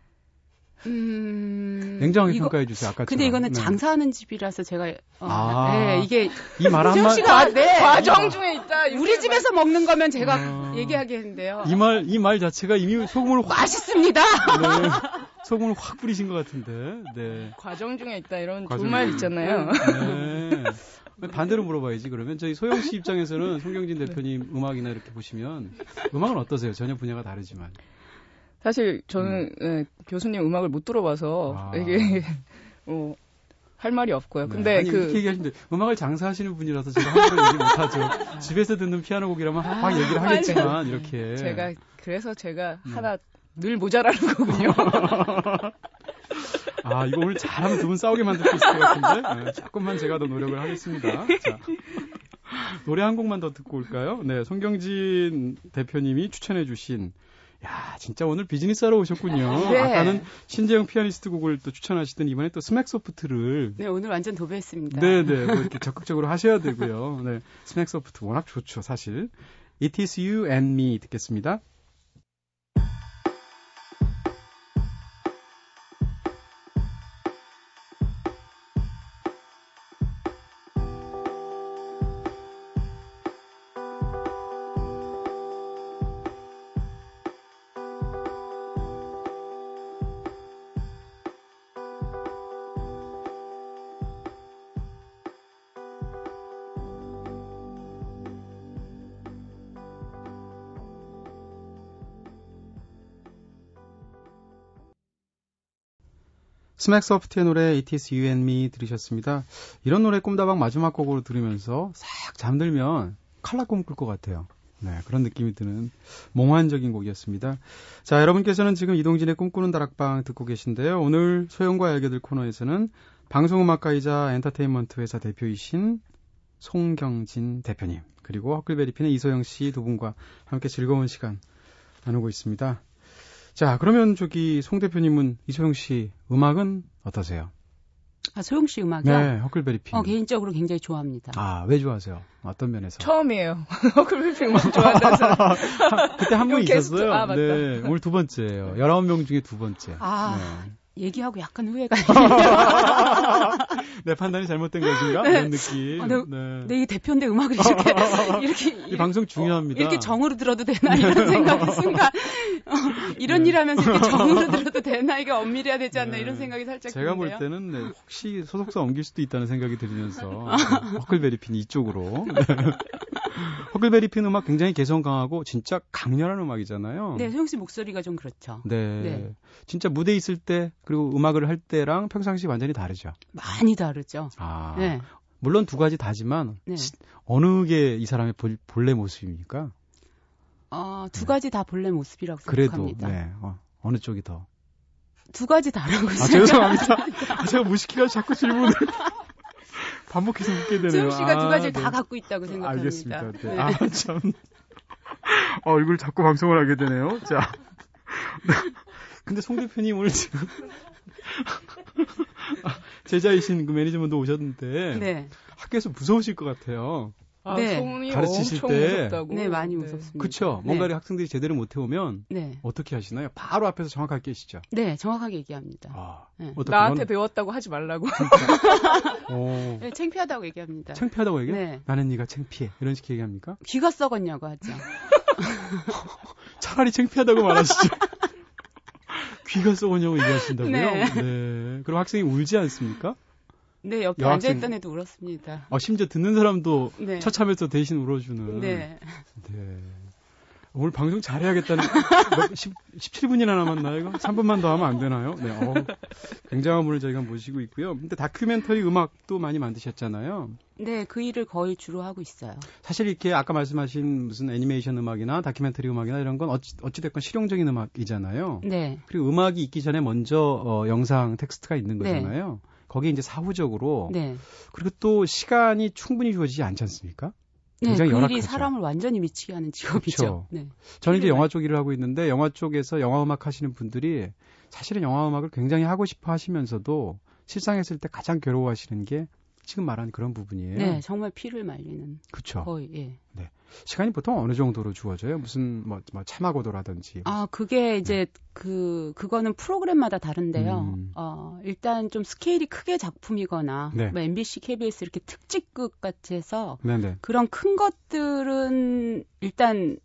Speaker 1: 음... 냉정하게 이거, 평가해 주세요. 아까
Speaker 5: 근데 이거는 네. 장사하는 집이라서 제가 어, 아, 네, 이게
Speaker 1: 이말 한마
Speaker 5: 씨가 네,
Speaker 4: 과정 중에 있다.
Speaker 5: 우리 집에서 먹는 거면 제가 아, 얘기하겠는데요.
Speaker 1: 이 말 이 말 자체가 이미 소금을
Speaker 5: 확, 맛있습니다. 네, [LAUGHS]
Speaker 1: 소금을 확 뿌리신 것 같은데. 네.
Speaker 4: 과정 중에 있다 이런 좋은 말 있잖아요.
Speaker 1: 네. 반대로 물어봐야지 그러면 저희 소영 씨 입장에서는 송경진 대표님 음악이나 이렇게 보시면 음악은 어떠세요? 전혀 분야가 다르지만.
Speaker 4: 사실 저는 음. 네, 교수님 음악을 못 들어봐서 아. 이게 어, [LAUGHS] 할 말이 없고요. 네. 근데
Speaker 1: 아니, 그 이렇게 얘기하시는데 음악을 장사하시는 분이라서 제가 함부로 얘기 못하죠. [LAUGHS] 집에서 듣는 피아노 곡이라면 아, 막 얘기를 하겠지만 아니, 이렇게
Speaker 4: 제가 그래서 제가 음. 하나 늘 모자라는 거군요. [LAUGHS]
Speaker 1: 아 이거 오늘 잘하면 두 분 싸우게 만들 수 있을 것 같은데 네, 조금만 제가 더 노력을 하겠습니다. 자. 노래 한 곡만 더 듣고 올까요? 네, 송경진 대표님이 추천해 주신 야, 진짜 오늘 비즈니스 하러 오셨군요. [LAUGHS] 네. 아까는 신재영 피아니스트 곡을 또 추천하시던 이번에 또 스맥 소프트를.
Speaker 5: 네, 오늘 완전 도배했습니다.
Speaker 1: 네네. 네. 뭐 이렇게 적극적으로 하셔야 되고요. 네. 스맥 소프트 워낙 좋죠, 사실. It is you and me 듣겠습니다. 스맥 소프트의 노래 It is you and me 들으셨습니다. 이런 노래 꿈다방 마지막 곡으로 들으면서 싹 잠들면 칼라 꿈 꿀 것 같아요. 네, 그런 느낌이 드는 몽환적인 곡이었습니다. 자, 여러분께서는 지금 이동진의 꿈꾸는 다락방 듣고 계신데요. 오늘 소영과 알게 될 코너에서는 방송음악가이자 엔터테인먼트 회사 대표이신 송경진 대표님, 그리고 허클베리핀의 이소영 씨 두 분과 함께 즐거운 시간 나누고 있습니다. 자, 그러면 저기 송 대표님은 이소영 씨 음악은 어떠세요?
Speaker 5: 아, 소영 씨 음악이요?
Speaker 1: 네, 허클베리핀.
Speaker 5: 어, 개인적으로 굉장히 좋아합니다.
Speaker 1: 아, 왜 좋아하세요? 어떤 면에서?
Speaker 4: 처음이에요. [LAUGHS] 좋아한다는 사람. [LAUGHS]
Speaker 1: 그때 한 분 있었어요. 아, 네, 오늘 두 번째예요. 19명 중에 두 번째.
Speaker 5: 아, 네. 얘기하고 약간 후회가 [LAUGHS]
Speaker 1: 내 판단이 잘못된 것인가? 네. 이런 느낌. 아, 내,
Speaker 5: 네. 내 대표인데 음악을 이렇게 이렇게
Speaker 1: 이 방송 중요합니다.
Speaker 5: 어, 이렇게 정으로 들어도 되나 이런 생각이 순간 어, 이런 네. 일 하면서 이렇게 정으로 [LAUGHS] 들어도 되나 이게 엄밀해야 되지 않나 네. 이런 생각이 살짝
Speaker 1: 제가
Speaker 5: 드는데요.
Speaker 1: 볼 때는 네, 혹시 소속사 옮길 수도 있다는 생각이 들면서 [LAUGHS] 허클베리핀 이쪽으로 허클베리핀 음악 굉장히 개성 강하고 진짜 강렬한 음악이잖아요.
Speaker 5: 네, 소영 씨 목소리가 좀 그렇죠.
Speaker 1: 네. 네. 진짜 무대 있을 때 그리고 음악을 할 때랑 평상시 완전히 다르죠.
Speaker 5: 많이 다르죠.
Speaker 1: 아. 네. 물론 두 가지 다지만 네. 어느 게 이 사람의 볼, 본래 모습입니까?
Speaker 5: 어, 두 네. 가지 다 본래 모습이라고 생각합니다.
Speaker 1: 그래도 네. 어, 어느 쪽이 더?
Speaker 5: 두 가지 다라고 아,
Speaker 1: 죄송합니다. 아, 제가 무식해가 자꾸 질문을 [LAUGHS] 반복해서 묻게 되네요.
Speaker 5: 수영 씨가 아, 두 가지를 네. 다 갖고 있다고 생각합니다.
Speaker 1: 알겠습니다. 네. 아, 참. [LAUGHS] 어, 얼굴 자꾸 방송을 하게 되네요. 자. [LAUGHS] 근데 송 대표님 오늘 지금 [LAUGHS] 제자이신 그 매니저분도 오셨는데 네. 학교에서 무서우실 것 같아요.
Speaker 4: 아, 네. 가르치실 때, 무섭다고.
Speaker 5: 네 많이 네. 무섭습니다.
Speaker 1: 그렇죠. 네. 뭔가를 학생들이 제대로 못 해오면 네. 어떻게 하시나요? 바로 앞에서 정확하게 계시죠.
Speaker 5: 네, 정확하게 얘기합니다.
Speaker 4: 아, 네. 나한테 배웠다고 하지 말라고. [LAUGHS]
Speaker 5: 네, 창피하다고 얘기합니다.
Speaker 1: 창피하다고 얘기해? 네. 나는 네가 창피해. 이런 식으로 얘기합니까?
Speaker 5: 귀가 썩었냐고 하죠. [LAUGHS]
Speaker 1: 차라리 창피하다고 말하시죠. [LAUGHS] 귀가 썩었냐고 얘기하신다고요? 네. 네. 그럼 학생이 울지 않습니까?
Speaker 5: 네, 옆에 여학생... 앉아있던 애도 울었습니다.
Speaker 1: 어, 심지어 듣는 사람도 네. 처참해서 대신 울어주는. 네. 네. 오늘 방송 잘해야겠다는 [LAUGHS] 10, 17분이나 남았나요? 이거 3분만 더 하면 안 되나요? 네, 어, 굉장한 분을 저희가 모시고 있고요. 근데 다큐멘터리 음악도 많이 만드셨잖아요.
Speaker 5: 네, 그 일을 거의 주로 하고 있어요.
Speaker 1: 사실 이렇게 아까 말씀하신 무슨 애니메이션 음악이나 다큐멘터리 음악이나 이런 건 어찌, 어찌됐건 실용적인 음악이잖아요. 네. 그리고 음악이 있기 전에 먼저 어, 영상 텍스트가 있는 네. 거잖아요. 네. 거기에 이제 사후적으로 네. 그리고 또 시간이 충분히 주어지지 않지 않습니까?
Speaker 5: 굉장히 네, 그 일이 사람을 완전히 미치게 하는 직업이죠. 그렇죠. 네.
Speaker 1: 저는 이제 영화 쪽 일을 하고 있는데 영화 쪽에서 영화 음악 하시는 분들이 사실은 영화 음악을 굉장히 하고 싶어 하시면서도 실상했을 때 가장 괴로워하시는 게 지금 말한 그런 부분이에요.
Speaker 5: 네, 정말 피를 말리는.
Speaker 1: 그렇죠.
Speaker 5: 거의 예.
Speaker 1: 네. 시간이 보통 어느 정도로 주어져요? 무슨 뭐, 뭐 참하고도라든지.
Speaker 5: 아, 그게 이제 네. 그 그거는 프로그램마다 다른데요. 음. 어, 일단 좀 스케일이 크게 작품이거나 네. 뭐 MBC, KBS 이렇게 특집극 같이 해서 네네. 그런 큰 것들은 일단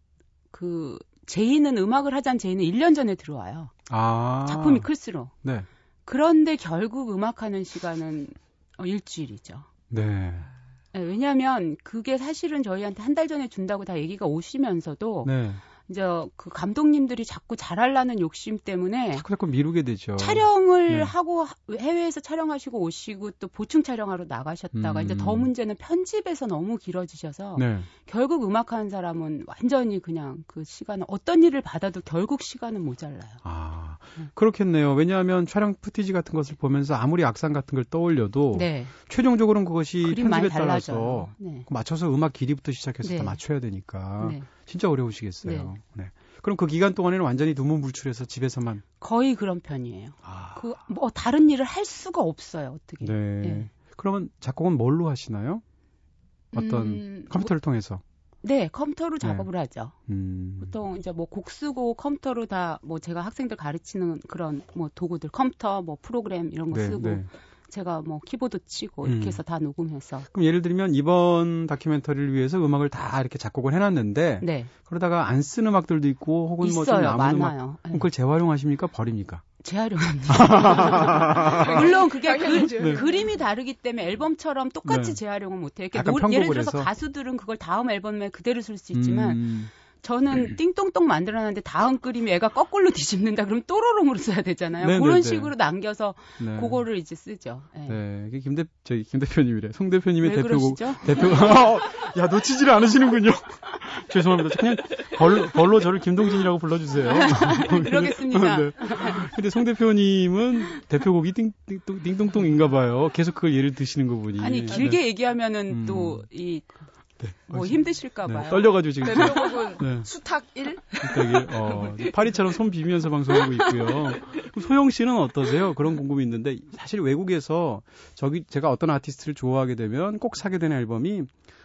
Speaker 5: 그 제이는 음악을 하자는 제이는 1년 전에 들어와요. 아. 작품이 클수록. 네. 그런데 결국 음악하는 시간은 어, 일주일이죠. 네. 네. 왜냐하면 그게 사실은 저희한테 한 달 전에 준다고 다 얘기가 오시면서도 네. 이제 그 감독님들이 자꾸 잘하려는 욕심 때문에
Speaker 1: 자꾸 자꾸 미루게 되죠.
Speaker 5: 촬영을 네. 하고 해외에서 촬영하시고 오시고 또 보충 촬영하러 나가셨다가 음. 이제 더 문제는 편집에서 너무 길어지셔서 네. 결국 음악하는 사람은 완전히 그냥 그 시간을 어떤 일을 받아도 결국 시간은 모자라요.
Speaker 1: 아 네. 그렇겠네요. 왜냐하면 촬영 footage 같은 것을 보면서 아무리 악상 같은 걸 떠올려도 네. 최종적으로는 그것이 편집에 따라서 네. 맞춰서 음악 길이부터 시작해서 다 네. 맞춰야 되니까. 네. 진짜 어려우시겠어요. 네. 네. 그럼 그 기간 동안에는 완전히 두문불출해서 집에서만
Speaker 5: 거의 그런 편이에요. 아. 그뭐 다른 일을 할 수가 없어요. 어떻게?
Speaker 1: 네. 네. 그러면 작곡은 뭘로 하시나요? 어떤 음, 컴퓨터를 뭐, 통해서?
Speaker 5: 네, 컴퓨터로 네. 작업을 네. 하죠. 음. 보통 이제 뭐 곡 쓰고 컴퓨터로 다 뭐 제가 학생들 가르치는 그런 뭐 도구들 컴퓨터 뭐 프로그램 이런 거 네, 쓰고 네. 제가 뭐 키보드 치고 이렇게 음. 해서 다 녹음해서.
Speaker 1: 그럼 예를 들면 이번 다큐멘터리를 위해서 음악을 다 이렇게 작곡을 해놨는데 네. 그러다가 안 쓴 음악들도 있고 혹은 뭐 좀 남은 많아요. 음악 네. 그걸 재활용하십니까 버립니까?
Speaker 5: 재활용합니다. [LAUGHS] 물론 그게 그, 네. 그림이 다르기 때문에 앨범처럼 똑같이 네. 재활용은 못해요. 노, 예를 들어서 해서? 가수들은 그걸 다음 앨범에 그대로 쓸 수 있지만 음. 저는 음. 띵똥똥 만들어놨는데 다음 그림이 애가 거꾸로 [LAUGHS] 뒤집는다 그럼 또로롱으로 써야 되잖아요. 네네네. 그런 네, 네. 식으로 남겨서 네. 그거를 이제 쓰죠.
Speaker 1: 네. 네. 이게 김대 저희 김 대표님이래. 송 대표님의 대표곡
Speaker 5: 대표
Speaker 1: 야 놓치지를 않으시는군요. [LAUGHS] 죄송합니다. 그냥 벌, 벌로 저를 김동진이라고 불러주세요. [LAUGHS]
Speaker 5: 그러겠습니다. 네.
Speaker 1: 근데 송 대표님은 대표곡이 띵, 띵, 똥똥인가 봐요. 계속 그걸 예를 드시는 거 보니.
Speaker 5: 아니 길게 네. 얘기하면은 음. 또이 네. 뭐 힘드실까 네, 봐요.
Speaker 1: 떨려가지고 지금.
Speaker 4: 대표곡은 네. 수탁 1?
Speaker 1: 수탁 1. 어, 파리처럼 손 비비면서 방송하고 있고요. 소영 씨는 어떠세요? 그런 궁금이 있는데 사실 외국에서 저기 제가 어떤 아티스트를 좋아하게 되면 꼭 사게 되는 앨범이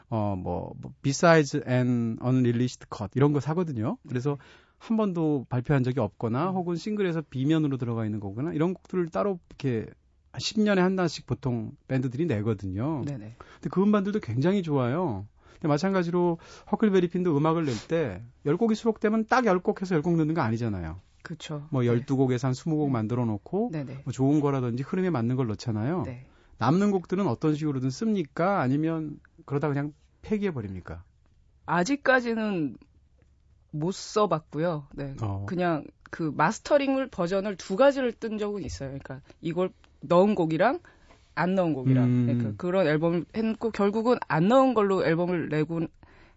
Speaker 1: 어, 뭐, 뭐 Besides an Unreleased Cut 이런 거 사거든요. 그래서 한 번도 발표한 적이 없거나 혹은 싱글에서 비면으로 들어가 있는 거거나 이런 곡들을 따로 이렇게 10년에 한 단씩 보통 밴드들이 내거든요. 네네. 근데 그 음반들도 굉장히 좋아요. 마찬가지로 허클베리핀도 음악을 낼 때 10곡이 수록되면 딱 10곡 해서 10곡 넣는 거 아니잖아요.
Speaker 5: 그렇죠.
Speaker 1: 뭐 12곡에서 한 20곡 만들어 놓고 네네. 뭐 좋은 거라든지 흐름에 맞는 걸 넣잖아요. 네. 남는 곡들은 어떤 식으로든 씁니까? 아니면 그러다 그냥 폐기해 버립니까?
Speaker 4: 아직까지는 못 써봤고요. 네, 어. 그냥 그 마스터링을 버전을 두 가지를 뜬 적은 있어요. 그러니까 이걸 넣은 곡이랑 안 넣은 곡이랑 음. 그러니까 그런 앨범을 했고 결국은 안 넣은 걸로 앨범을 내곤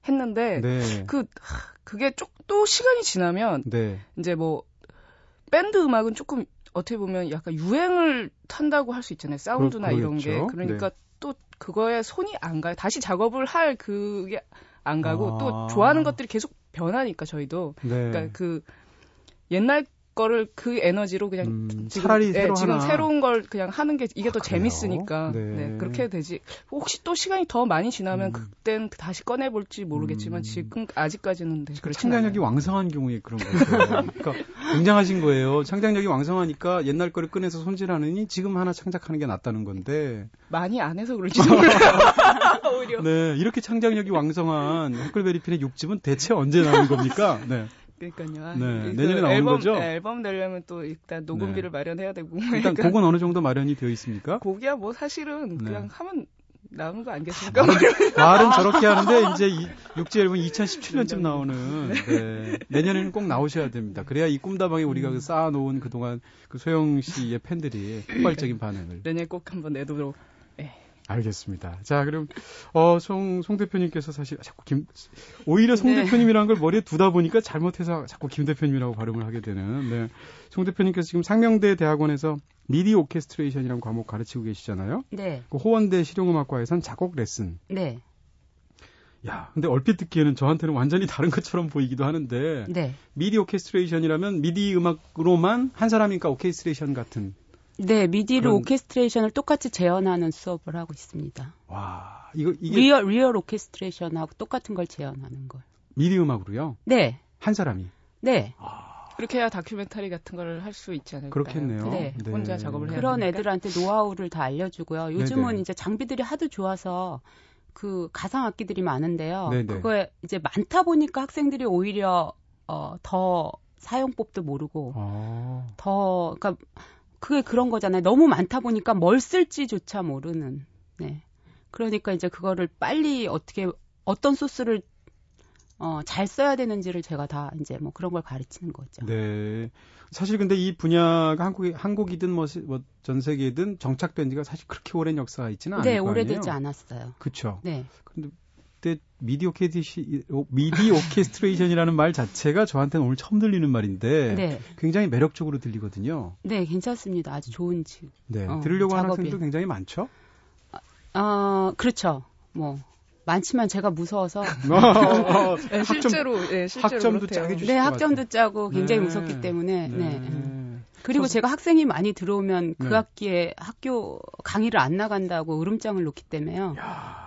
Speaker 4: 했는데 네. 그 그게 쭉또 시간이 지나면 네. 이제 뭐 밴드 음악은 조금 어떻게 보면 약간 유행을 탄다고 할 수 있잖아요. 사운드나 그러, 이런 게. 그러니까 네. 또 그거에 손이 안 가요. 다시 작업을 할 그게 안 가고 아. 또 좋아하는 것들이 계속 변하니까 저희도. 네. 그러니까 그 옛날 거를 그 에너지로 그냥 음, 지금, 차라리 네, 새로 지금 새로운 걸 그냥 하는 게 이게 아, 더 그래요? 재밌으니까 네. 네. 그렇게 되지 혹시 또 시간이 더 많이 지나면 음. 그땐 다시 꺼내 볼지 모르겠지만 음. 지금 아직까지는 네,
Speaker 1: 그렇지 창작력이 왕성한 경우에 그런 거죠. 그러니까 [LAUGHS] 굉장하신 거예요. 창작력이 왕성하니까 옛날 거를 꺼내서 손질하느니 지금 하나 창작하는 게 낫다는 건데
Speaker 4: 많이 안 해서 그럴지도 몰라요. [LAUGHS]
Speaker 1: 오히려. 네, 이렇게 창작력이 왕성한 헛글베리핀의 육집은 대체 언제 나오는 겁니까? 네.
Speaker 4: 그러니까요. 아,
Speaker 1: 네, 내년에 나오는
Speaker 4: 앨범,
Speaker 1: 거죠?
Speaker 4: 네, 앨범 내려면 또 일단 녹음비를 네. 마련해야 되고.
Speaker 1: 일단 곡은 어느 정도 마련이 되어 있습니까?
Speaker 4: 곡이야 뭐 사실은 네. 그냥 하면 나오는 거 아니겠습니까? 아, [LAUGHS]
Speaker 1: 말은 저렇게 하는데 이제 이, 육집 앨범 2017년쯤 나오는 네. 내년에는 꼭 나오셔야 됩니다. 그래야 이 꿈다방에 우리가 그 쌓아놓은 그동안 그 소영 씨의 팬들이 폭발적인 반응을
Speaker 4: 내년 꼭 한번 내도록. 네.
Speaker 1: 알겠습니다. 자, 그럼 어, 송, 송 대표님께서 사실 자꾸 김 오히려 송 네. 대표님이라는 걸 머리에 두다 보니까 잘못해서 자꾸 김 대표님이라고 발음을 하게 되는. 네. 송 대표님께서 지금 상명대 대학원에서 미디 오케스트레이션이라는 과목 가르치고 계시잖아요.
Speaker 5: 네.
Speaker 1: 그 호원대 실용음악과에선 작곡 레슨.
Speaker 5: 네.
Speaker 1: 야, 근데 얼핏 듣기에는 저한테는 완전히 다른 것처럼 보이기도 하는데.
Speaker 5: 네.
Speaker 1: 미디 오케스트레이션이라면 미디 음악으로만 한 사람이니까 오케스트레이션 같은.
Speaker 5: 네, 미디로 그런... 오케스트레이션을 똑같이 재현하는 수업을 하고 있습니다.
Speaker 1: 와, 이거 이게
Speaker 5: real real 오케스트레이션하고 똑같은 걸 재현하는 걸.
Speaker 1: 미디 음악으로요?
Speaker 5: 네.
Speaker 1: 한 사람이.
Speaker 5: 네.
Speaker 4: 아... 그렇게 해야 다큐멘터리 같은 걸 할 수 있지 않을까요?
Speaker 1: 그렇겠네요.
Speaker 4: 네. 네. 혼자 작업을 해야
Speaker 5: 그런 되니까. 애들한테 노하우를 다 알려주고요. 요즘은 네네. 이제 장비들이 하도 좋아서 그 가상 악기들이 많은데요. 네네. 그거에 이제 많다 보니까 학생들이 오히려 어, 더 사용법도 모르고 아. 더 그러니까 그게 그런 거잖아요. 너무 많다 보니까 뭘 쓸지조차 모르는. 네. 그러니까 이제 그거를 빨리 어떻게 어떤 소스를 어, 잘 써야 되는지를 제가 다 이제 뭐 그런 걸 가르치는 거죠.
Speaker 1: 네. 사실 근데 이 분야가 한국이 한국이든 뭐전 뭐 세계든 정착된 지가 사실 그렇게 오랜 역사가 있지는 않아요.
Speaker 5: 네, 오래되지 않았어요.
Speaker 1: 그렇죠.
Speaker 5: 네.
Speaker 1: 근데 그 때 미디 오케디 미디 오케스트레이션이라는 말 자체가 저한테는 오늘 처음 들리는 말인데 네. 굉장히 매력적으로 들리거든요.
Speaker 5: 네, 괜찮습니다. 아주 좋은 지.
Speaker 1: 네, 어, 들으려고 하는 학생도 굉장히 많죠.
Speaker 5: 어, 그렇죠. 뭐 많지만 제가 무서워서 [LAUGHS]
Speaker 4: 네, 실제로 네, 실제로
Speaker 1: 학점도 짜게 주시고
Speaker 5: 네, 학점도 짜고 굉장히 네. 무섭기 때문에 네. 네. 그리고 제가 학생이 많이 들어오면 그 네. 학기에 학교 강의를 안 나간다고 으름장을 놓기 때문에요. 야.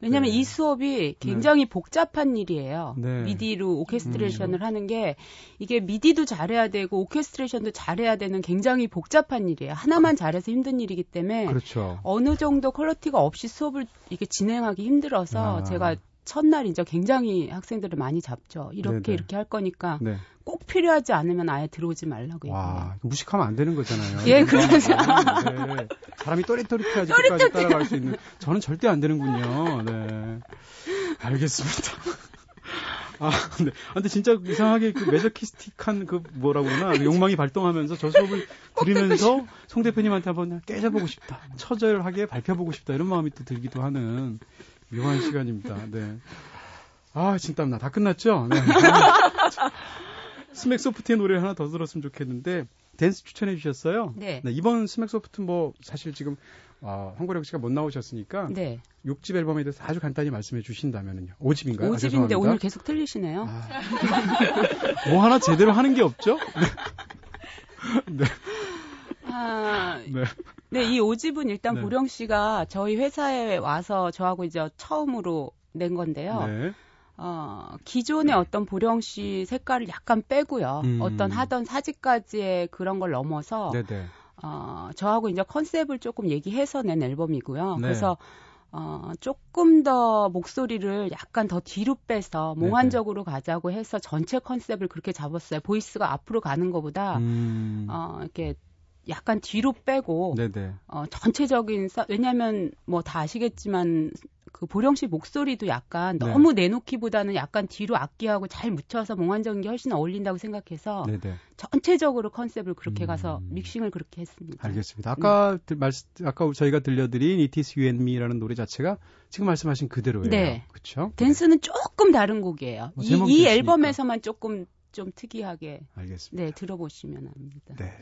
Speaker 5: 왜냐하면 네. 이 수업이 굉장히 네. 복잡한 일이에요. 네. 미디로 오케스트레이션을 음. 하는 게 이게 미디도 잘해야 되고 오케스트레이션도 잘해야 되는 굉장히 복잡한 일이에요. 하나만 잘해서 힘든 일이기 때문에
Speaker 1: 그렇죠.
Speaker 5: 어느 정도 quality가 없이 수업을 이게 진행하기 힘들어서 아. 제가 첫날 이제 굉장히 학생들을 많이 잡죠. 이렇게 네네. 이렇게 할 거니까 네. 꼭 필요하지 않으면 아예 들어오지 말라고
Speaker 1: 와, 무식하면 안 되는 거잖아요.
Speaker 5: 예, 그래서
Speaker 1: 네. 사람이 또릿또릿해야지 끝까지 따라갈 수 있는. 저는 절대 안 되는군요. 네, 알겠습니다. 아, 근데, 아, 근데 진짜 이상하게 그 매저키스틱한 그 뭐라 그러나 그 욕망이 발동하면서 저 수업을 들으면서 송 대표님한테 한번 깨져보고 싶다. 처절하게 밝혀보고 싶다. 이런 마음이 또 들기도 하는 묘한 시간입니다. 네. 아, 진땀나. 다 끝났죠? 네. [LAUGHS] 스맥 소프트의 노래를 하나 더 들었으면 좋겠는데 댄스 추천해 주셨어요.
Speaker 5: 네.
Speaker 1: 네 이번 스맥 소프트 뭐 사실 지금 아, 황고령 씨가 못 나오셨으니까
Speaker 5: 네.
Speaker 1: 6집 앨범에 대해서 아주 간단히 말씀해 주신다면은요. 5집인가요?
Speaker 5: 5집인데 아, 오늘 계속 틀리시네요. 아, [LAUGHS]
Speaker 1: 뭐 하나 제대로 하는 게 없죠? 네.
Speaker 5: 아, 네. 네, 이 5집은 일단 네. 보령 씨가 저희 회사에 와서 저하고 이제 처음으로 낸 건데요. 네. 어, 기존의 어떤 보령 씨 색깔을 약간 빼고요. 음. 어떤 하던 사직까지의 그런 걸 넘어서 네네. 어, 저하고 이제 컨셉을 조금 얘기해서 낸 앨범이고요. 네. 그래서 어, 조금 더 목소리를 약간 더 뒤로 빼서 몽환적으로 네네. 가자고 해서 전체 컨셉을 그렇게 잡았어요. voice가 앞으로 가는 것보다 음. 어, 이렇게 약간 뒤로 빼고 네네. 어, 전체적인 사, 왜냐하면 뭐 다 아시겠지만 그 보령 씨 목소리도 약간 네. 너무 내놓기보다는 약간 뒤로 악기하고 잘 묻혀서 몽환적인 게 훨씬 어울린다고 생각해서 네네. 전체적으로 컨셉을 그렇게 음. 가서 믹싱을 그렇게 했습니다.
Speaker 1: 알겠습니다. 아까 네. 말 아까 저희가 들려드린 It Is You and Me라는 노래 자체가 지금 말씀하신 그대로예요. 네. 그렇죠?
Speaker 5: 댄스는 조금 다른 곡이에요. 뭐 이, 이 앨범에서만 조금 좀 특이하게
Speaker 1: 알겠습니다.
Speaker 5: 네, 들어보시면 합니다.
Speaker 1: 네.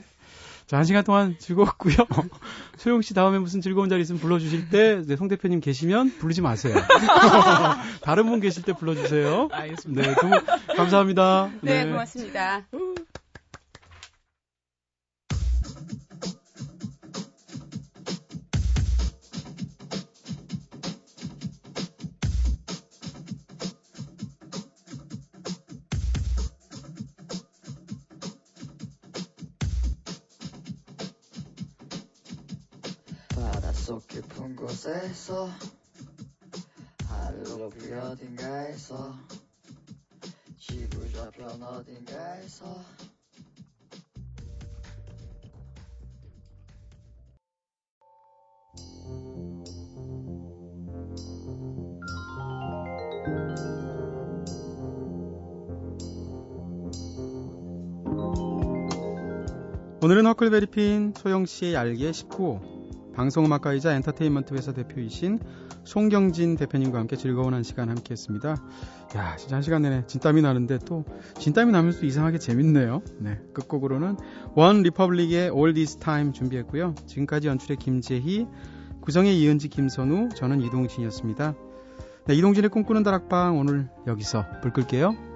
Speaker 1: 자, 한 시간 동안 즐거웠고요. [LAUGHS] 소영 씨 다음에 무슨 즐거운 자리 있으면 불러주실 때, 네, 송 대표님 계시면 부르지 마세요. [LAUGHS] 다른 분 계실 때 불러주세요.
Speaker 4: 알겠습니다.
Speaker 1: 네, 두분 감사합니다.
Speaker 5: 네, 네 고맙습니다.
Speaker 6: 깊은 곳에서 하늘 높이 어딘가에서 지구 넌 어딘가에서.
Speaker 1: 오늘은 허클베리핀 소영씨의 얄개 19호 방송음악가이자 엔터테인먼트 회사 대표이신 송경진 대표님과 함께 즐거운 한 시간 함께 했습니다. 야, 진짜 한 시간 내내 진땀이 나는데 또 진땀이 나면서 이상하게 재밌네요. 네, 끝곡으로는 OneRepublic의 All This Time 준비했고요. 지금까지 연출의 김재희, 구성의 이은지, 김선우, 저는 이동진이었습니다. 네, 이동진의 꿈꾸는 다락방 오늘 여기서 불 끌게요.